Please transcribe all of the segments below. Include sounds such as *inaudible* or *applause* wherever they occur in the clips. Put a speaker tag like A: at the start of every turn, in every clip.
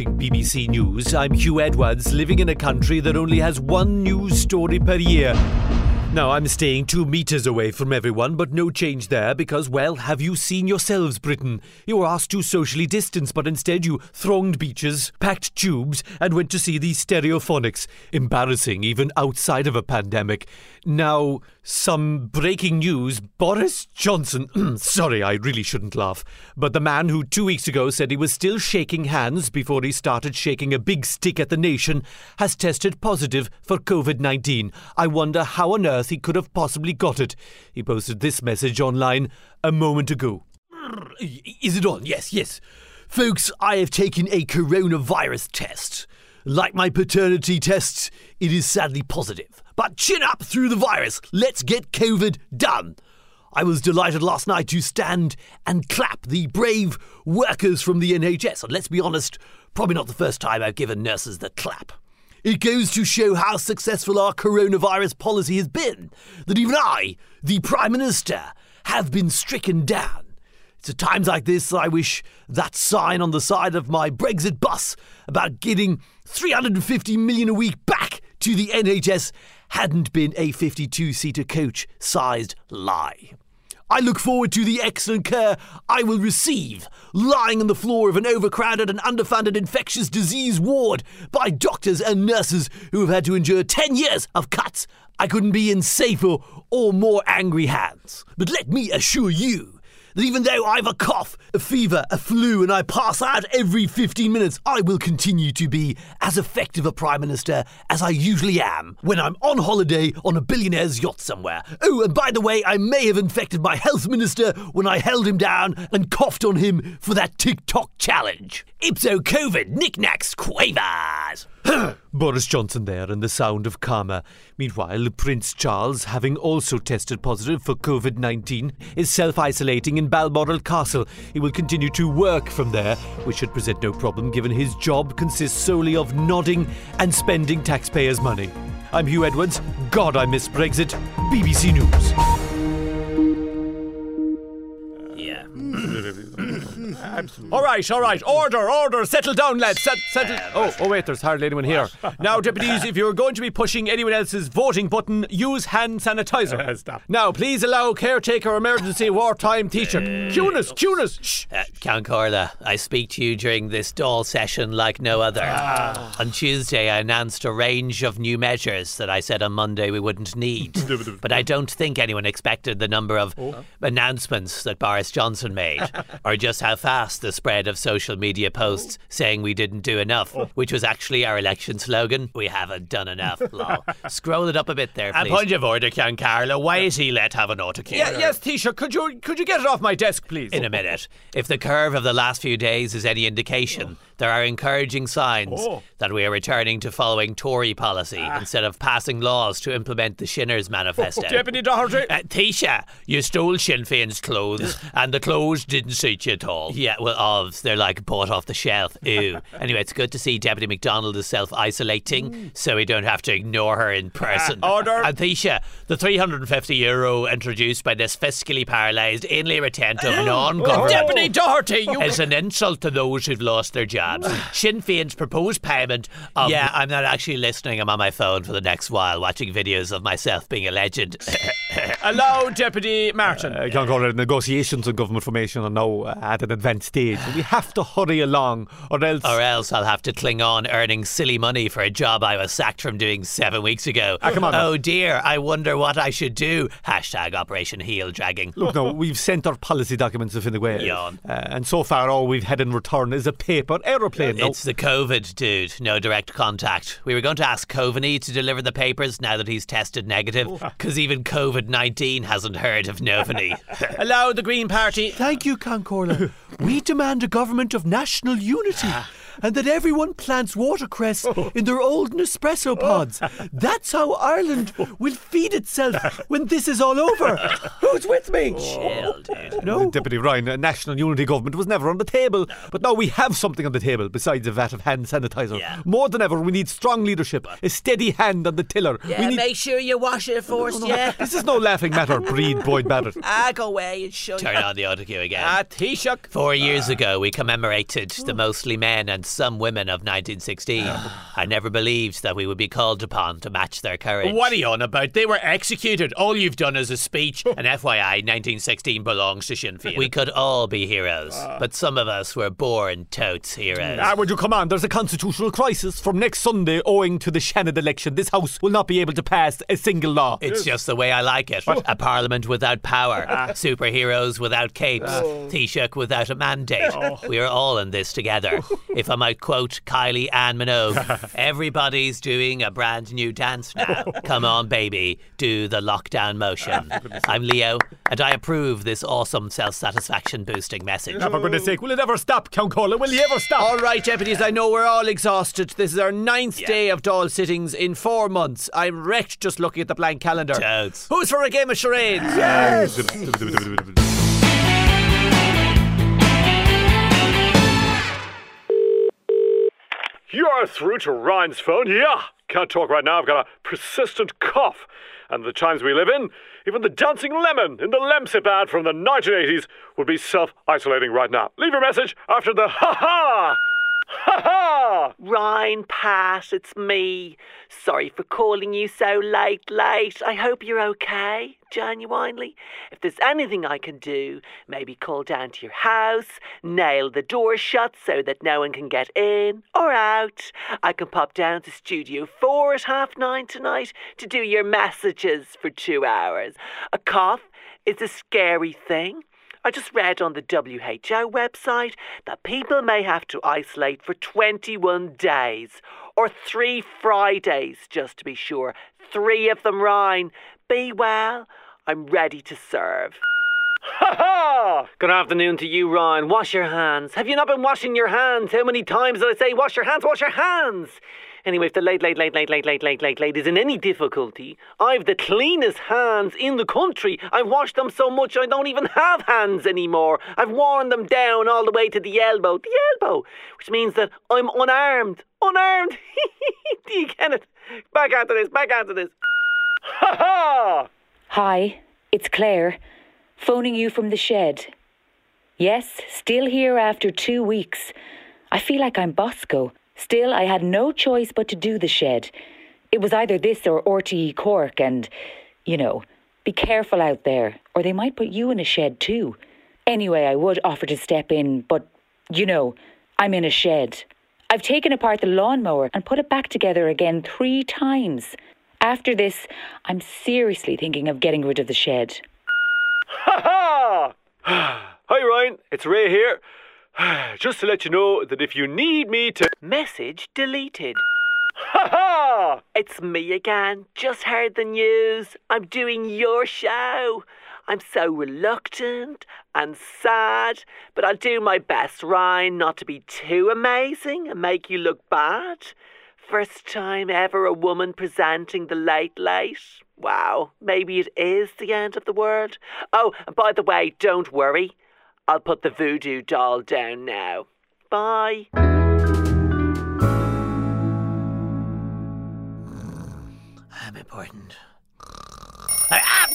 A: Watching BBC News. I'm Huw Edwards, living in a country that only has one news story per year. Now, I'm staying two metres away from everyone, but no change there because, well, have you seen yourselves, Britain? You were asked to socially distance, but instead you thronged beaches, packed tubes, and went to see the stereophonics. Embarrassing, even outside of a pandemic. Now, some breaking news Boris Johnson. *clears throat* sorry, I really shouldn't laugh. But the man who two weeks ago said he was still shaking hands before he started shaking a big stick at the nation has tested positive for COVID 19. I wonder how on earth he could have possibly got it. He posted this message online a moment ago. Is it on? Yes, yes. Folks, I have taken a coronavirus test. Like my paternity tests, it is sadly positive. But chin up through the virus. Let's get COVID done. I was delighted last night to stand and clap the brave workers from the NHS. And let's be honest, probably not the first time I've given nurses the clap. It goes to show how successful our coronavirus policy has been, that even I, the Prime Minister, have been stricken down. It's at times like this that I wish that sign on the side of my Brexit bus about getting 350 million a week back to the NHS hadn't been a 52 seater coach sized lie. I look forward to the excellent care I will receive lying on the floor of an overcrowded and underfunded infectious disease ward by doctors and nurses who have had to endure 10 years of cuts I couldn't be in safer or more angry hands. But let me assure you even though I've a cough, a fever, a flu, and I pass out every 15 minutes, I will continue to be as effective a Prime Minister as I usually am when I'm on holiday on a billionaire's yacht somewhere. Oh, and by the way, I may have infected my health minister when I held him down and coughed on him for that TikTok challenge. Ipso COVID, knickknacks, quavers. *coughs* Boris Johnson there and the sound of karma. Meanwhile, Prince Charles, having also tested positive for COVID 19, is self isolating in Balmoral Castle. He will continue to work from there, which should present no problem given his job consists solely of nodding and spending taxpayers' money. I'm Huw Edwards. God, I miss Brexit. BBC News.
B: All right, all right. Order, order. Settle down, lads. Set, settle. Oh, oh, wait. There's hardly anyone here. *laughs* Now, deputies, if you're going to be pushing anyone else's voting button, use hand sanitizer. *laughs*
C: Stop.
B: Now, please allow caretaker emergency wartime T-shirt. Cunis, Cunis. Shh.
D: Uh, Ceann Comhairle, I speak to you during this Dáil session like no other. On Tuesday, I announced a range of new measures that I said on Monday we wouldn't need. *laughs* but I don't think anyone expected the number of announcements that Boris Johnson made, or just how fast the spread of social media posts saying we didn't do enough, oh. which was actually our election slogan. We haven't done enough. Lol. *laughs* Scroll it up a bit there, please.
E: point of order, Ceann Comhairle. Why is he let have an autocue?
B: Yeah, yes, T-shirt. Could you could you get it off my desk, please?
D: in a minute. *laughs* If the curve of the last few days is any indication, there are encouraging signs
C: Oh.
D: that we are returning to following Tory policy ah. instead of passing laws to implement the Shinners Manifesto. *laughs*
B: Deputy Doherty.
E: Uh, Taoiseach, you stole Sinn Féin's clothes, *laughs* and the clothes didn't suit you at all.
D: Yeah, well, obvs, they're like bought off the shelf. Ew. *laughs* anyway, it's good to see Deputy McDonald is self isolating, mm. so we don't have to ignore her in person.
B: Ah, order.
E: And Taoiseach, the 350 euro introduced by this fiscally paralysed, inly retentive, *gasps* non-government
B: Deputy Doherty, you.
E: is an insult to those who've lost their jobs. *sighs* Sinn Féin's proposed payment of
D: Yeah, I'm not actually listening. I'm on my phone for the next while, watching videos of myself being a legend. *coughs*
B: Allow Deputy Martin.
A: Uh, Young Order negotiations on government formation are now uh, at an advanced stage. We have to hurry along, or else.
D: or else I'll have to cling on earning silly money for a job I was sacked from doing seven weeks ago.
A: Ah, come on.
D: Oh dear, I wonder what I should do. Hashtag Operation Heel Dragging.
A: Look, no, *laughs* we've sent our policy documents to Fine Gael.
D: Yawn.
A: Uh, and so far, all we've had in return is a paper aeroplane. No.
D: It's the COVID dude, no direct contact. We were going to ask Coveney to deliver the papers now that he's tested negative, oh. because even COVID 19 hasn't heard of Noveney. *laughs*
B: Allow the Green Party.
A: Thank you, Ceann Comhairle. *laughs* we demand a government of national unity. Ah. And that everyone plants watercress in their old Nespresso pods. That's how Ireland *laughs* will feed itself when this is all over. Who's with me?
D: Chill.
A: No. Deputy Ryan, a national unity government was never on the table. But now we have something on the table besides a vat of hand sanitizer.
D: Yeah.
A: More than ever, we need strong leadership, a steady hand on the tiller. we need.
E: make sure you wash it first,
A: This is no laughing matter, breed Boyd Barrett. *laughs*
E: Ah, go away and shut
D: Turn on the autocue again.
B: Ah, Taoiseach.
D: Four years ago, we commemorated the mostly men and some women of 1916. I never believed that we would be called upon to match their courage.
E: What are you on about? They were executed. All you've done is a speech. and *laughs* FYI, 1916 belongs to Sinn Féin.
D: We could all be heroes, but some of us were born totes heroes.
F: Ah, would you come on? There's a constitutional crisis. From next Sunday, owing to the Seanad election, this House will not be able to pass a single law.
D: It's just the way I like it. A parliament without power, superheroes without capes, Taoiseach without a mandate. We are all in this together. *laughs* If I might quote Kylie Ann Minogue, *laughs* everybody's doing a brand new dance now. Come on, baby, do the lockdown motion. *laughs* I'm Leo, and I approve this awesome self satisfaction boosting message.
F: For goodness sake, will it ever stop, Ceann Comhairle? Will you ever stop?
B: All right, deputies, I know we're all exhausted. This is our ninth day of Dáil sittings in four months. I'm wrecked just looking at the blank calendar.
D: Toads.
B: Who's for a game of charades? *laughs*
G: You're through to Ryan's phone. Yeah, can't talk right now. I've got a persistent cough. And the times we live in, even the dancing lemon in the Lemsip ad from the 1980s would be self isolating right now. Leave your message after the ha ha! Ha ha!
A: Ryan, Pat, it's me. Sorry for calling you so late, late. I hope you're okay, genuinely. If there's anything I can do, maybe call down to your house, nail the door shut so that no one can get in or out. I can pop down to Studio 4 at half nine tonight to do your messages for two hours. A cough is a scary thing. I just read on the WHO website that people may have to isolate for 21 days or three Fridays, just to be sure. Three of them, Ryan. Be well. I'm ready to serve.
G: Ha ha!
A: Good afternoon to you, Ryan. Wash your hands. Have you not been washing your hands? How many times did I say wash your hands, wash your hands? Anyway, if the late, late, late, late, late, late, late, late, late is in any difficulty, I've the cleanest hands in the country. I've washed them so much I don't even have hands anymore. I've worn them down all the way to the elbow. The elbow! Which means that I'm unarmed. Unarmed! *laughs* Do you get it? Back after this, back after this.
G: Ha ha!
H: Hi, it's Claire, phoning you from the shed. Yes, still here after two weeks. I feel like I'm Bosco. Still, I had no choice but to do the shed. It was either this or RTE Cork, and, you know, be careful out there, or they might put you in a shed too. Anyway, I would offer to step in, but, you know, I'm in a shed. I've taken apart the lawnmower and put it back together again three times. After this, I'm seriously thinking of getting rid of the shed.
G: Ha ha! *sighs* Hi Ryan, it's Ray here. *sighs* Just to let you know that if you need me to.
A: Message deleted.
G: Ha ha!
A: It's me again. Just heard the news. I'm doing your show. I'm so reluctant and sad, but I'll do my best, Ryan, not to be too amazing and make you look bad. First time ever a woman presenting the late late. Wow, maybe it is the end of the world. Oh, and by the way, don't worry. I'll put the voodoo doll down now. Bye.
D: I'm important. Ah, ah,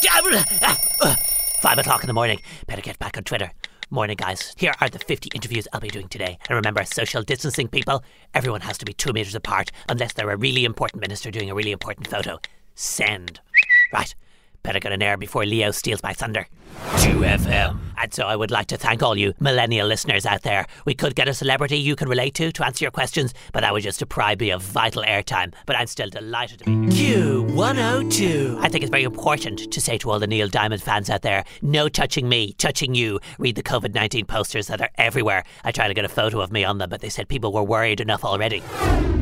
D: ah, uh, five o'clock in the morning. Better get back on Twitter. Morning, guys. Here are the 50 interviews I'll be doing today. And remember, social distancing, people. Everyone has to be two meters apart unless they're a really important minister doing a really important photo. Send. Right. Better get an air before Leo steals my thunder. 2FM. And so I would like to thank all you millennial listeners out there. We could get a celebrity you can relate to to answer your questions, but that would just deprive me of vital airtime. But I'm still delighted to be. Q102. I think it's very important to say to all the Neil Diamond fans out there no touching me, touching you. Read the COVID 19 posters that are everywhere. I tried to get a photo of me on them, but they said people were worried enough already.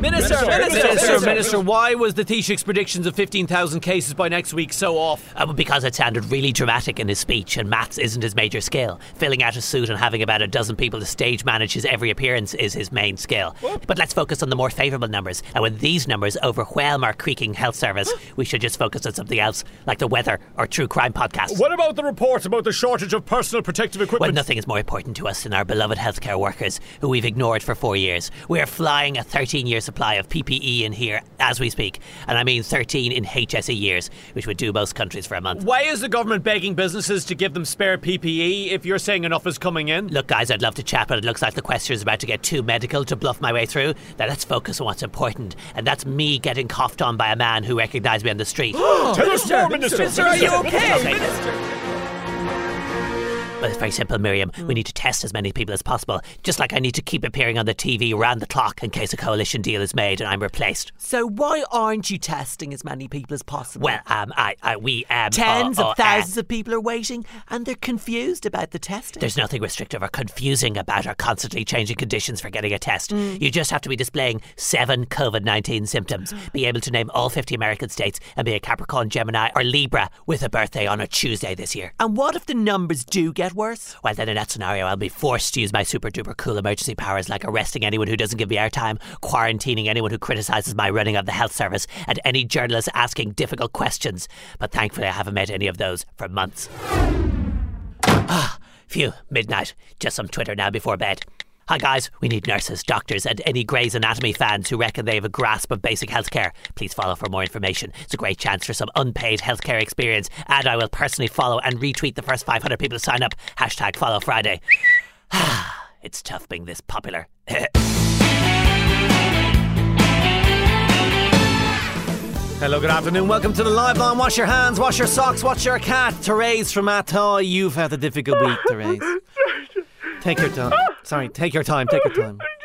B: Minister, Minister, Minister, Minister, why was the Taoiseach's predictions of 15,000 cases by next week so off?
D: Uh, because it sounded really dramatic in his speech, and maths isn't his major skill. Filling out a suit and having about a dozen people to stage manage his every appearance is his main skill. But let's focus on the more favourable numbers. And when these numbers overwhelm our creaking health service, *gasps* we should just focus on something else, like the weather or true crime podcasts.
G: What about the reports about the shortage of personal protective equipment?
D: Well, nothing is more important to us than our beloved healthcare workers, who we've ignored for four years. We are flying a 13 year supply supply of PPE in here as we speak, and I mean 13 in HSE years, which would do most countries for a month.
A: Why is the government begging businesses to give them spare PPE if you're saying enough is coming in?
D: Look, guys, I'd love to chat, but it looks like the question is about to get too medical to bluff my way through. Now let's focus on what's important, and that's me getting coughed on by a man who recognised me on the street. *gasps*
B: Tell us more, Minister.
A: Minister, are you okay?
D: Okay. Well, it's very simple, Miriam. We need to test as many people as possible, just like I need to keep appearing on the TV round the clock in case a coalition deal is made and I'm replaced.
F: So why aren't you testing as many people as possible?
D: Well, um, I, I we um,
F: Tens
D: oh, oh,
F: of
D: uh,
F: thousands of people are waiting and they're confused about the testing.
D: There's nothing restrictive or confusing about our constantly changing conditions for getting a test. You just have to be displaying seven COVID 19 symptoms, *gasps* be able to name all 50 American states, and be a Capricorn, Gemini, or Libra with a birthday on a Tuesday this year.
F: and what if the numbers do get worse?
D: Well, then in that scenario, I'll be forced to use my super duper cool emergency powers like arresting anyone who doesn't give me airtime, quarantining anyone who criticises my running of the health service, and any journalist asking difficult questions. But thankfully, I haven't met any of those for months. Ah, phew, midnight. Just some Twitter now before bed. Hi guys, we need nurses, doctors, and any Grey's Anatomy fans who reckon they have a grasp of basic healthcare. Please follow for more information. It's a great chance for some unpaid healthcare experience, and I will personally follow and retweet the first 500 people to sign up. Hashtag follow Friday. *sighs* it's tough being this popular. *laughs*
A: Hello, good afternoon. Welcome to the live line. Wash your hands, wash your socks, wash your cat. Therese from Athy, you've had a difficult week, *laughs* Therese. Take your time. Ah! Sorry, take your time, take your time. *laughs*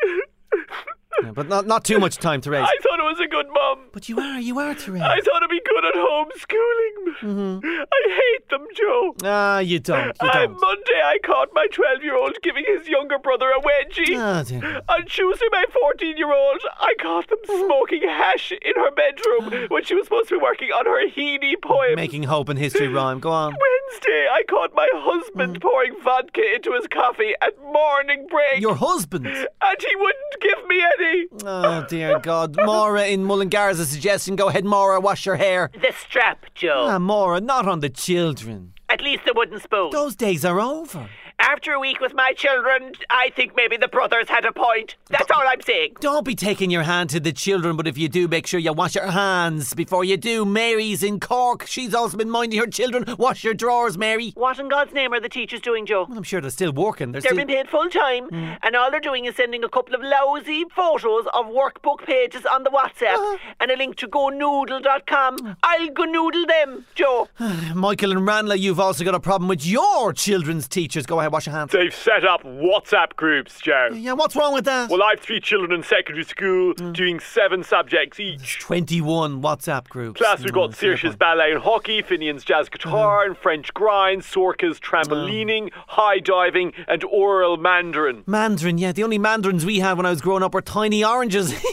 A: Yeah, but not not too much time, Therese. *laughs*
B: I thought it was a good mum.
A: But you are, you are, Therese.
B: I thought it'd be good at homeschooling. I hate them, Joe.
A: Ah, you don't, you
B: On
A: don't.
B: Monday, I caught my 12 year old giving his younger brother a wedgie.
A: Ah, dear.
B: On Tuesday, my 14 year old, I caught them smoking hash in her bedroom *gasps* when she was supposed to be working on her Heaney poem.
A: Making hope and history rhyme. Go on.
B: Wednesday, I caught my husband pouring vodka into his coffee at morning break.
A: Your husband.
B: and he wouldn't give me any.
A: Oh, dear God. Maura in Mullingar's a suggestion. Go ahead, Maura, wash your hair.
F: The strap, Joe.
A: Ah, Maura, not on the children.
F: At least the wooden spoon.
A: Those days are over.
F: After a week with my children, I think maybe the brothers had a point. That's all I'm saying.
A: Don't be taking your hand to the children, but if you do, make sure you wash your hands before you do. Mary's in Cork. She's also been minding her children. Wash your drawers, Mary.
F: What in God's name are the teachers doing, Joe?
A: Well, I'm sure they're still working. They're
F: They're
A: still...
F: being paid full time, mm. and all they're doing is sending a couple of lousy photos of workbook pages on the WhatsApp uh-huh. and a link to gonoodle.com. I'll go noodle them, Joe. *sighs*
A: Michael and Ranelagh, you've also got a problem with your children's teachers. Go ahead, wash your hands.
B: They've set up WhatsApp groups, Joe.
A: Yeah, what's wrong with that?
B: Well, I have three children in secondary school mm. doing seven subjects each.
A: 21 WhatsApp groups.
B: Plus, we've got
A: mm,
B: Saoirse's ballet and hockey, Finian's jazz guitar mm. and French grind, Sorka's trampolining, high diving, and oral Mandarin.
A: Mandarin, yeah. The only mandarins we had when I was growing up were tiny oranges. *laughs*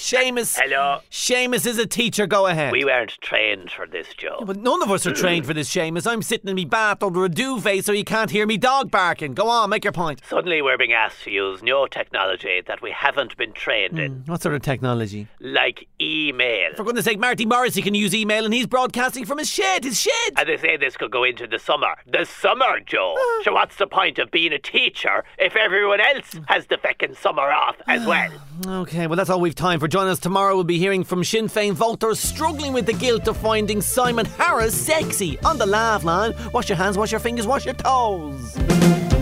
A: Seamus.
D: Hello.
A: Seamus is a teacher. Go ahead.
D: We weren't trained for this, Joe.
A: But none of us are trained mm. for this, Seamus. I'm sitting in me bath under a duvet so you can't hear me dog barking. Go on, make your point.
D: Suddenly, we're being asked to use new technology that we haven't been trained in, mm,
A: What sort of technology?
D: like email.
A: For goodness sake, Marty Morrissey can use email and he's broadcasting from his shed. His shed!
D: And they say this could go into the summer. The summer, Joe. Uh-huh. so what's the point of being a teacher if everyone else has the feckin' summer off as *sighs* well?
A: Okay, well, that's all we've time for. Join us tomorrow. We'll be hearing from Sinn Féin voters struggling with the guilt of finding Simon Harris sexy on the laugh line. Wash your hands, wash your fingers, wash your toes.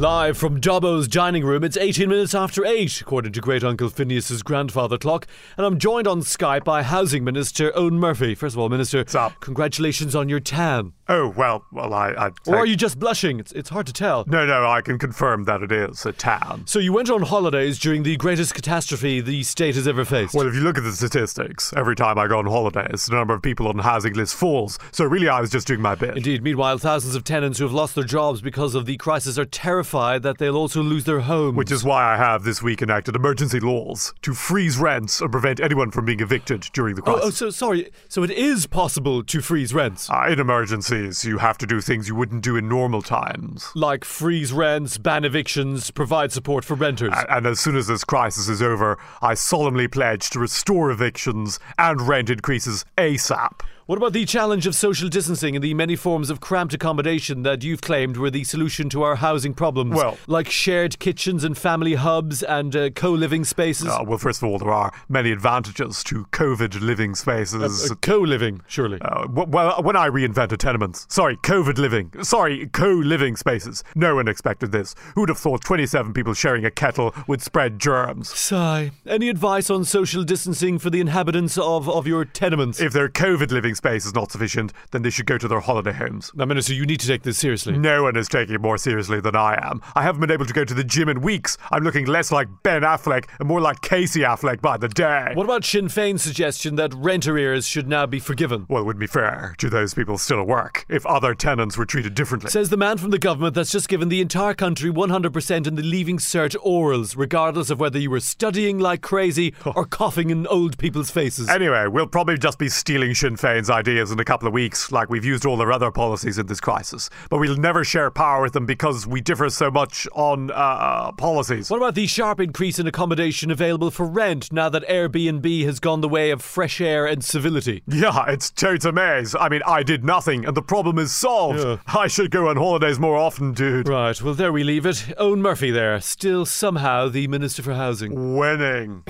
I: Live from Dobbo's dining room, it's 18 minutes after 8, according to great uncle Phineas's grandfather clock. And I'm joined on Skype by Housing Minister Eoghan Murphy. First of all, Minister,
C: up?
I: congratulations on your tan.
C: Oh well, well I. I
I: Or are you just blushing? It's, it's hard to tell.
C: No, no, I can confirm that it is a tan.
I: So you went on holidays during the greatest catastrophe the state has ever faced.
C: Well, if you look at the statistics, every time I go on holidays, the number of people on the housing list falls. So really, I was just doing my bit.
I: Indeed. Meanwhile, thousands of tenants who have lost their jobs because of the crisis are terrified that they'll also lose their homes.
C: Which is why I have this week enacted emergency laws to freeze rents and prevent anyone from being evicted during the
I: Oh,
C: crisis.
I: oh, so sorry. So it is possible to freeze rents,
C: Uh, in emergencies, you have to do things you wouldn't do in normal times.
I: like freeze rents, ban evictions, provide support for renters.
C: A- And as soon as this crisis is over, I solemnly pledge to restore evictions and rent increases ASAP.
B: What about the challenge of social distancing and the many forms of cramped accommodation that you've claimed were the solution to our housing problems?
C: Well-
B: like shared kitchens and family hubs and uh, co living spaces?
C: Uh, well, first of all, there are many advantages to COVID living spaces.
B: Uh, co living, surely.
C: Uh, w- well, when I reinvented tenements, sorry, COVID living, sorry, co-living spaces. No one expected this. Who'd have thought 27 people sharing a kettle would spread germs?
B: Sigh. Any advice on social distancing for the inhabitants of, of your tenements?
C: If their COVID living space is not sufficient, then they should go to their holiday homes.
B: Now, Minister, you need to take this seriously.
C: No one is taking it more seriously than I am. I haven't been able to go to the gym in weeks. I'm looking less like Ben Affleck and more like Casey Affleck by the day.
B: What about Sinn Féin's suggestion that rent arrears should now be forgiven?
C: Well, it would be fair to those people still at work if other tenants were treated differently.
B: Says the man from the government that's just given the entire country 100% in the Leaving Cert orals, regardless of whether you were studying like crazy *laughs* or coughing in old people's faces.
C: Anyway, we'll probably just be stealing Sinn Féin's ideas in a couple of weeks, like we've used all their other policies in this crisis. But we'll never share power with them because we differ so much on uh, policies.
B: What about the sharp increase in accommodation available for rent now that Airbnb has gone the way of fresh air and civility?
C: Yeah, it's totes a maze. I mean, I did nothing, and the problem is solved.
B: Yeah.
C: I should go on holidays more often, dude.
B: Right, well, there we leave it. Eoghan Murphy there, still somehow the Minister for Housing.
C: Winning.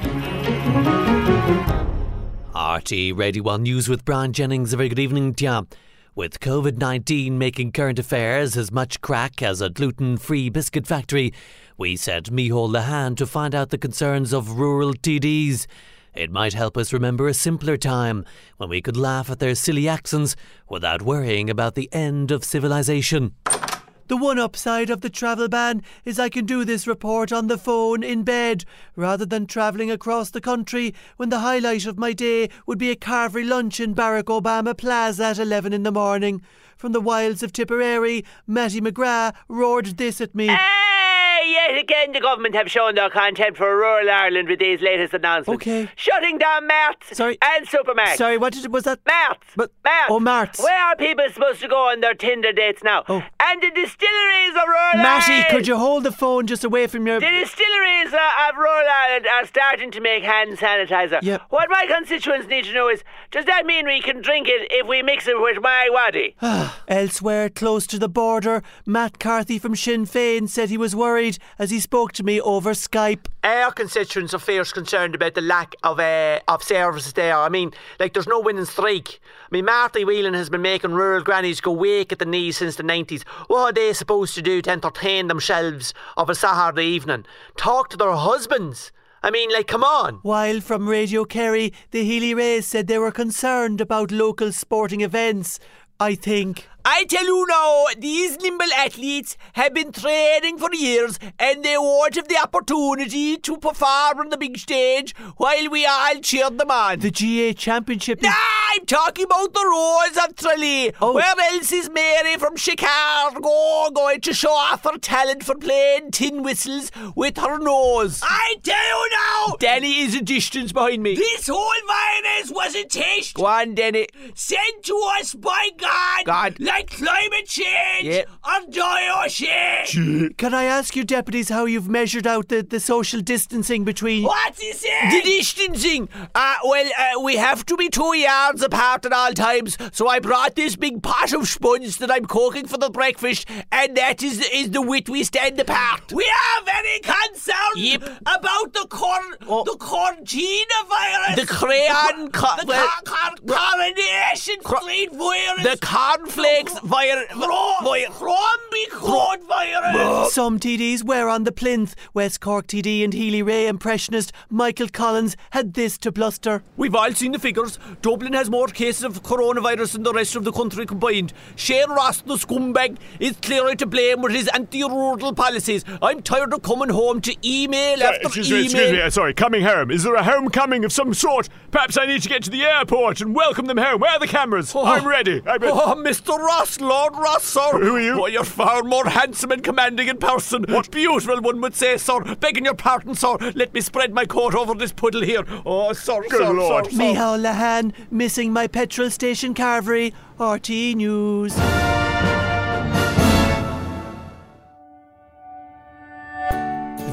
D: RT Radio 1 News with Brian Jennings. A very good evening to you. With COVID 19 making current affairs as much crack as a gluten free biscuit factory, we sent Micheál Lehane to find out the concerns of rural TDs. It might help us remember a simpler time when we could laugh at their silly accents without worrying about the end of civilization.
F: The one upside of the travel ban is I can do this report on the phone in bed rather than travelling across the country when the highlight of my day would be a carvery lunch in Barack Obama Plaza at 11 in the morning. From the wilds of Tipperary, Matty McGrath roared this at me.
A: Yet again the government have shown their contempt for rural Ireland with these latest announcements.
F: Okay.
A: Shutting down marts
F: Sorry.
A: and supermarkets.
F: Sorry, what did, was that?
A: Marts.
F: But-
A: marts.
F: oh, marts.
A: Where are people supposed to go on their Tinder dates now?
F: Oh.
A: And the distilleries of rural
F: Matty,
A: Ireland.
F: could you hold the phone just away from your.
A: The distilleries uh, of rural Ireland are starting to make hand sanitizer.
F: Yep.
A: What my constituents need to know is, does that mean we can drink it if we mix it with MiWadi? *sighs*
F: Elsewhere, close to the border, Matt Carthy from Sinn Féin said he was worried as he spoke to me over Skype.
A: Our constituents are fierce concerned about the lack of uh, of services there. I mean, like there's no winning streak. I mean, Marty Whelan has been making rural grannies go wake at the knees since the 90s. What are they supposed to do to entertain themselves of a Saturday evening? Talk to their husbands. I mean, like, come on.
F: While from Radio Kerry, the Healy-Raes said they were concerned about local sporting events. I think.
A: I tell you now, these nimble athletes have been training for years and they won't have the opportunity to perform on the big stage while we all cheer them on.
F: The GA Championship is.
A: Nah, I'm talking about the Rose of Tralee.
F: Oh.
A: Where else is Mary from Chicago going to show off her talent for playing tin whistles with her nose? I tell you now, Danny is a distance behind me. This whole virus was a test. Go on, Danny. Sent to us by God. God. Like climate change
F: Yeah.
A: or dioxin.
F: Can I ask you, deputies, how you've measured out the, the social distancing between.
A: What is it? The distancing. Uh, well, uh, we have to be two yards apart at all times. So I brought this big pot of sponge that I'm cooking for the breakfast, and that is is the width we stand apart. We are very concerned yep. about the corn, the cortina virus, the crayon, co- the
F: well-
A: car- coronation street virus, the cornflakes virus, Crombie Court.
F: Some TDs were on the plinth. West Cork TD and Healy-Rae impressionist Michael Collins had this to bluster.
A: We've all seen the figures. Dublin has more cases of coronavirus than the rest of the country combined. Shane Ross, the scumbag, is clearly to blame with his anti-rural policies. I'm tired of coming home to email after
C: excuse me, excuse me. uh, Sorry, coming home. Is there a homecoming of some sort? Perhaps I need to get to the airport and welcome them home. Where are the cameras? I'm ready. I'm ready.
A: Oh, Mr. Ross, Lord Ross, sir.
C: Who are you?
A: Why, you're far more handsome and commanding in person. What beautiful, one would say, sir. Begging your pardon, sir. Let me spread my coat over this puddle here. Oh, sir,
C: Good
A: sir,
C: Lord.
A: sir, sir.
F: Micheál Lehane missing my petrol station carvery. RT News.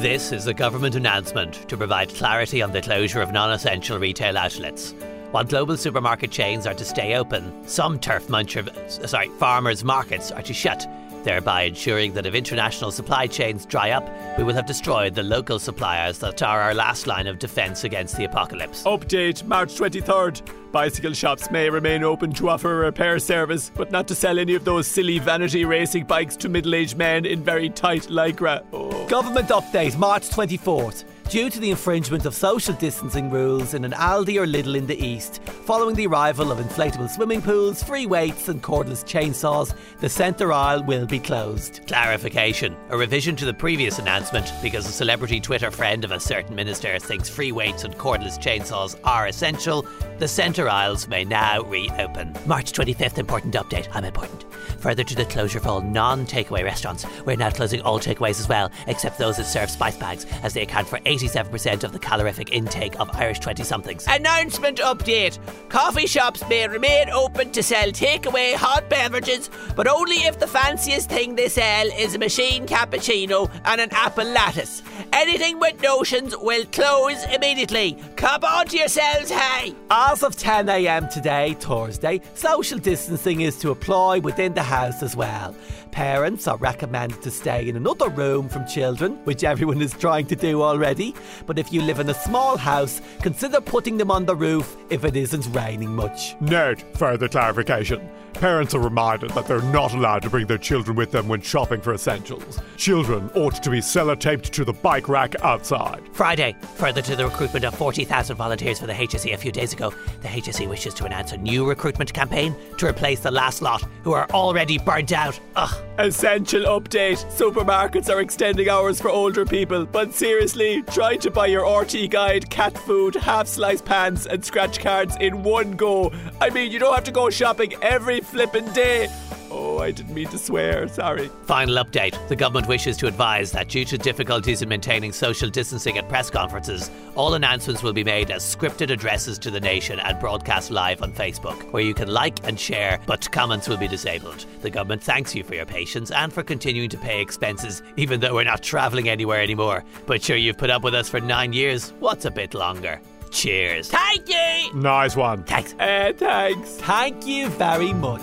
D: This is a government announcement to provide clarity on the closure of non essential retail outlets. While global supermarket chains are to stay open, some turf muncher, sorry, farmers' markets are to shut, thereby ensuring that if international supply chains dry up, we will have destroyed the local suppliers that are our last line of defence against the apocalypse.
B: Update March 23rd. Bicycle shops may remain open to offer a repair service, but not to sell any of those silly vanity racing bikes to middle aged men in very tight lycra. Oh.
A: Government update, March 24th. Due to the infringement of social distancing rules in an Aldi or Lidl in the east, following the arrival of inflatable swimming pools, free weights, and cordless chainsaws, the centre aisle will be closed.
D: Clarification a revision to the previous announcement because a celebrity Twitter friend of a certain minister thinks free weights and cordless chainsaws are essential. The centre aisles may now reopen. March 25th, important update. I'm important. Further to the closure of all non takeaway restaurants, we're now closing all takeaways as well, except those that serve spice bags, as they account for 87% of the calorific intake of Irish 20 somethings.
J: Announcement update. Coffee shops may remain open to sell takeaway hot beverages, but only if the fanciest thing they sell is a machine cappuccino and an apple lattice. Anything with notions will close immediately. Come on to yourselves, hey!
A: As of 10am today, Thursday, social distancing is to apply within the house as well. Parents are recommended to stay in another room from children, which everyone is trying to do already. But if you live in a small house, consider putting them on the roof if it isn't raining much.
C: Note further clarification. Parents are reminded that they're not allowed to bring their children with them when shopping for essentials. Children ought to be sellotaped to the bike rack outside.
D: Friday, further to the recruitment of 40,000 volunteers for the HSE a few days ago, the HSE wishes to announce a new recruitment campaign to replace the last lot who are already burnt out. Ugh.
B: Essential update supermarkets are extending hours for older people, but seriously, try to buy your RT guide, cat food, half slice pants, and scratch cards in one go. I mean, you don't have to go shopping every flippin' day. Oh, I didn't mean to swear, sorry.
D: Final update. The government wishes to advise that due to difficulties in maintaining social distancing at press conferences, all announcements will be made as scripted addresses to the nation and broadcast live on Facebook, where you can like and share, but comments will be disabled. The government thanks you for your patience and for continuing to pay expenses, even though we're not travelling anywhere anymore. But sure, you've put up with us for nine years. What's a bit longer? Cheers.
J: Thank you!
C: Nice one.
D: Thanks.
B: Uh, thanks.
A: Thank you very much.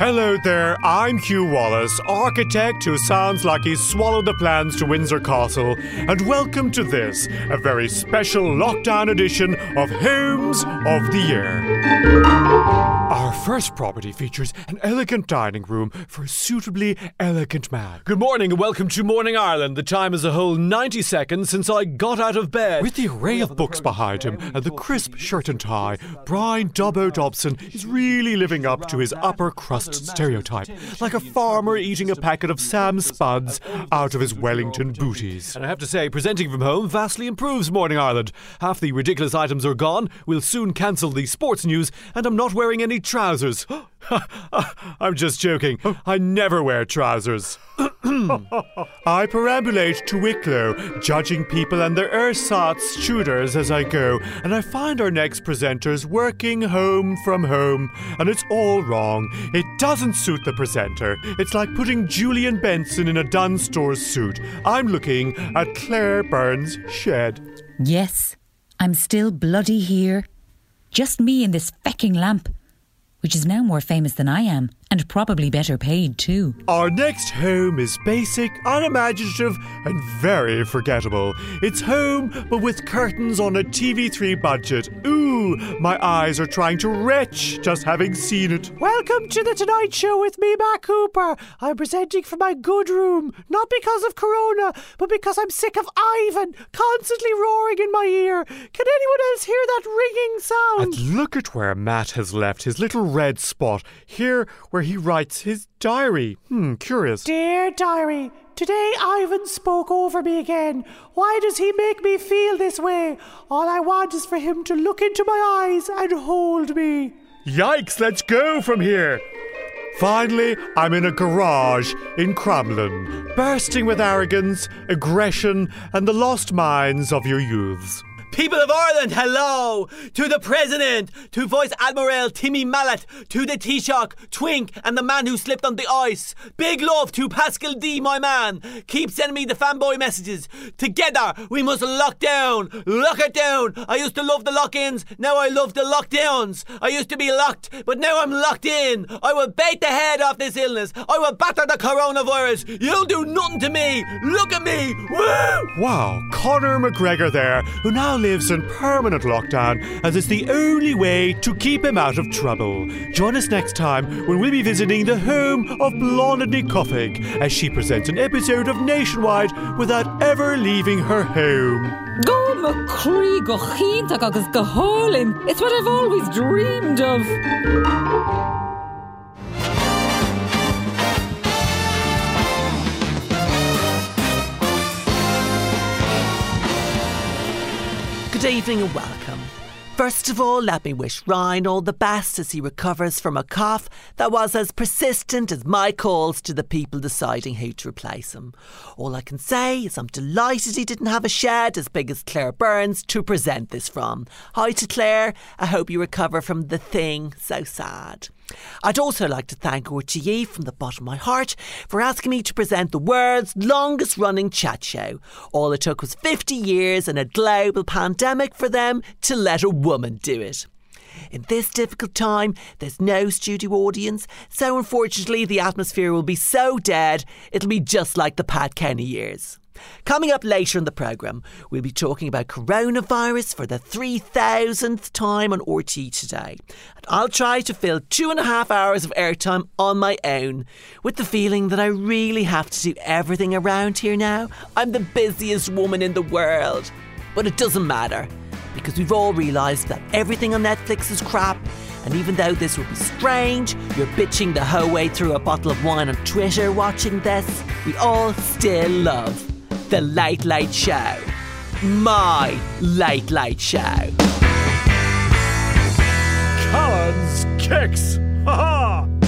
C: Hello there, I'm Hugh Wallace, architect who sounds like he swallowed the plans to Windsor Castle, and welcome to this, a very special lockdown edition of Homes of the Year. Our first property features an elegant dining room for a suitably elegant man.
B: Good morning and welcome to Morning Ireland. The time is a whole 90 seconds since I got out of bed.
C: With the array of books behind him and the crisp shirt and tie, Bryan Dobbo Dobson is really living up to his upper crust stereotype, like a farmer eating a packet of Sam Spudz out of his Wellington booties.
B: And I have to say, presenting from home vastly improves Morning Ireland. Half the ridiculous items are gone, we'll soon cancel the sports news, and I'm not wearing any trousers. *gasps* I'm just joking. I never wear trousers. *clears throat*
C: I perambulate to Wicklow, judging people and their ersatz shooters as I go, and I find our next presenters working home from home, and it's all wrong. It doesn't suit the presenter. It's like putting Julian Benson in a Dunnes Stores suit. I'm looking at Claire Byrne's shed.
H: Yes, I'm still bloody here. Just me and this fecking lamp, which is now more famous than I am, and probably better paid too.
C: Our next home is basic, unimaginative, and very forgettable. It's home, but with curtains on a TV3 budget. Ooh, my eyes are trying to retch just having seen it.
F: Welcome to the Tonight Show with me, Matt Cooper. I'm presenting from my good room, not because of Corona, but because I'm sick of Ivan constantly roaring in my ear. Can anyone else hear that ringing sound?
C: And look at where Matt has left his little red spot, here where he writes his diary. Hmm, curious.
F: Dear diary, today Ivan spoke over me again. Why does he make me feel this way? All I want is for him to look into my eyes and hold me.
C: Yikes, let's go from here. Finally, I'm in a garage in Crumlin, bursting with arrogance, aggression, and the lost minds of your youths.
F: People of Ireland, hello! To the President, to Vice Admiral Timmy Mallet, to the Taoiseach, Twink, and the man who slipped on the ice. Big love to Paschal D, my man. Keep sending me the fanboy messages. Together, we must lock down. Lock it down. I used to love the lock ins, now I love the lockdowns. I used to be locked, but now I'm locked in. I will bait the head off this illness. I will batter the coronavirus. You'll do nothing to me. Look at me. Woo!
C: Wow, Conor McGregor there, who now lives in permanent lockdown as it's the only way to keep him out of trouble. Join us next time when we'll be visiting the home of Blondie Cuffig as she presents an episode of Nationwide without ever leaving her home.
K: Go McCree go chiintach agus go. It's what I've always dreamed of.
A: Good evening and welcome. First of all, let me wish Ryan all the best as he recovers from a cough that was as persistent as my calls to the people deciding who to replace him. All I can say is I'm delighted he didn't have a shed as big as Claire Byrne's to present this from. Hi to Claire, I hope you recover from the thing so sad. I'd also like to thank RTE from the bottom of my heart for asking me to present the world's longest running chat show. All it took was 50 years and a global pandemic for them to let a woman do it. In this difficult time, there's no studio audience, so unfortunately, the atmosphere will be so dead, it'll be just like the Pat Kenny years. Coming up later in the programme, we'll be talking about coronavirus for the 3000th time on RT today. And I'll try to fill two and a half hours of airtime on my own, with the feeling that I really have to do everything around here now. I'm the busiest woman in the world. But it doesn't matter, because we've all realised that everything on Netflix is crap. And even though this will be strange, you're bitching the whole way through a bottle of wine on Twitter watching this, we all still love The Late Late Show. My Late Late Show.
G: Callan's Kicks. Ha ha!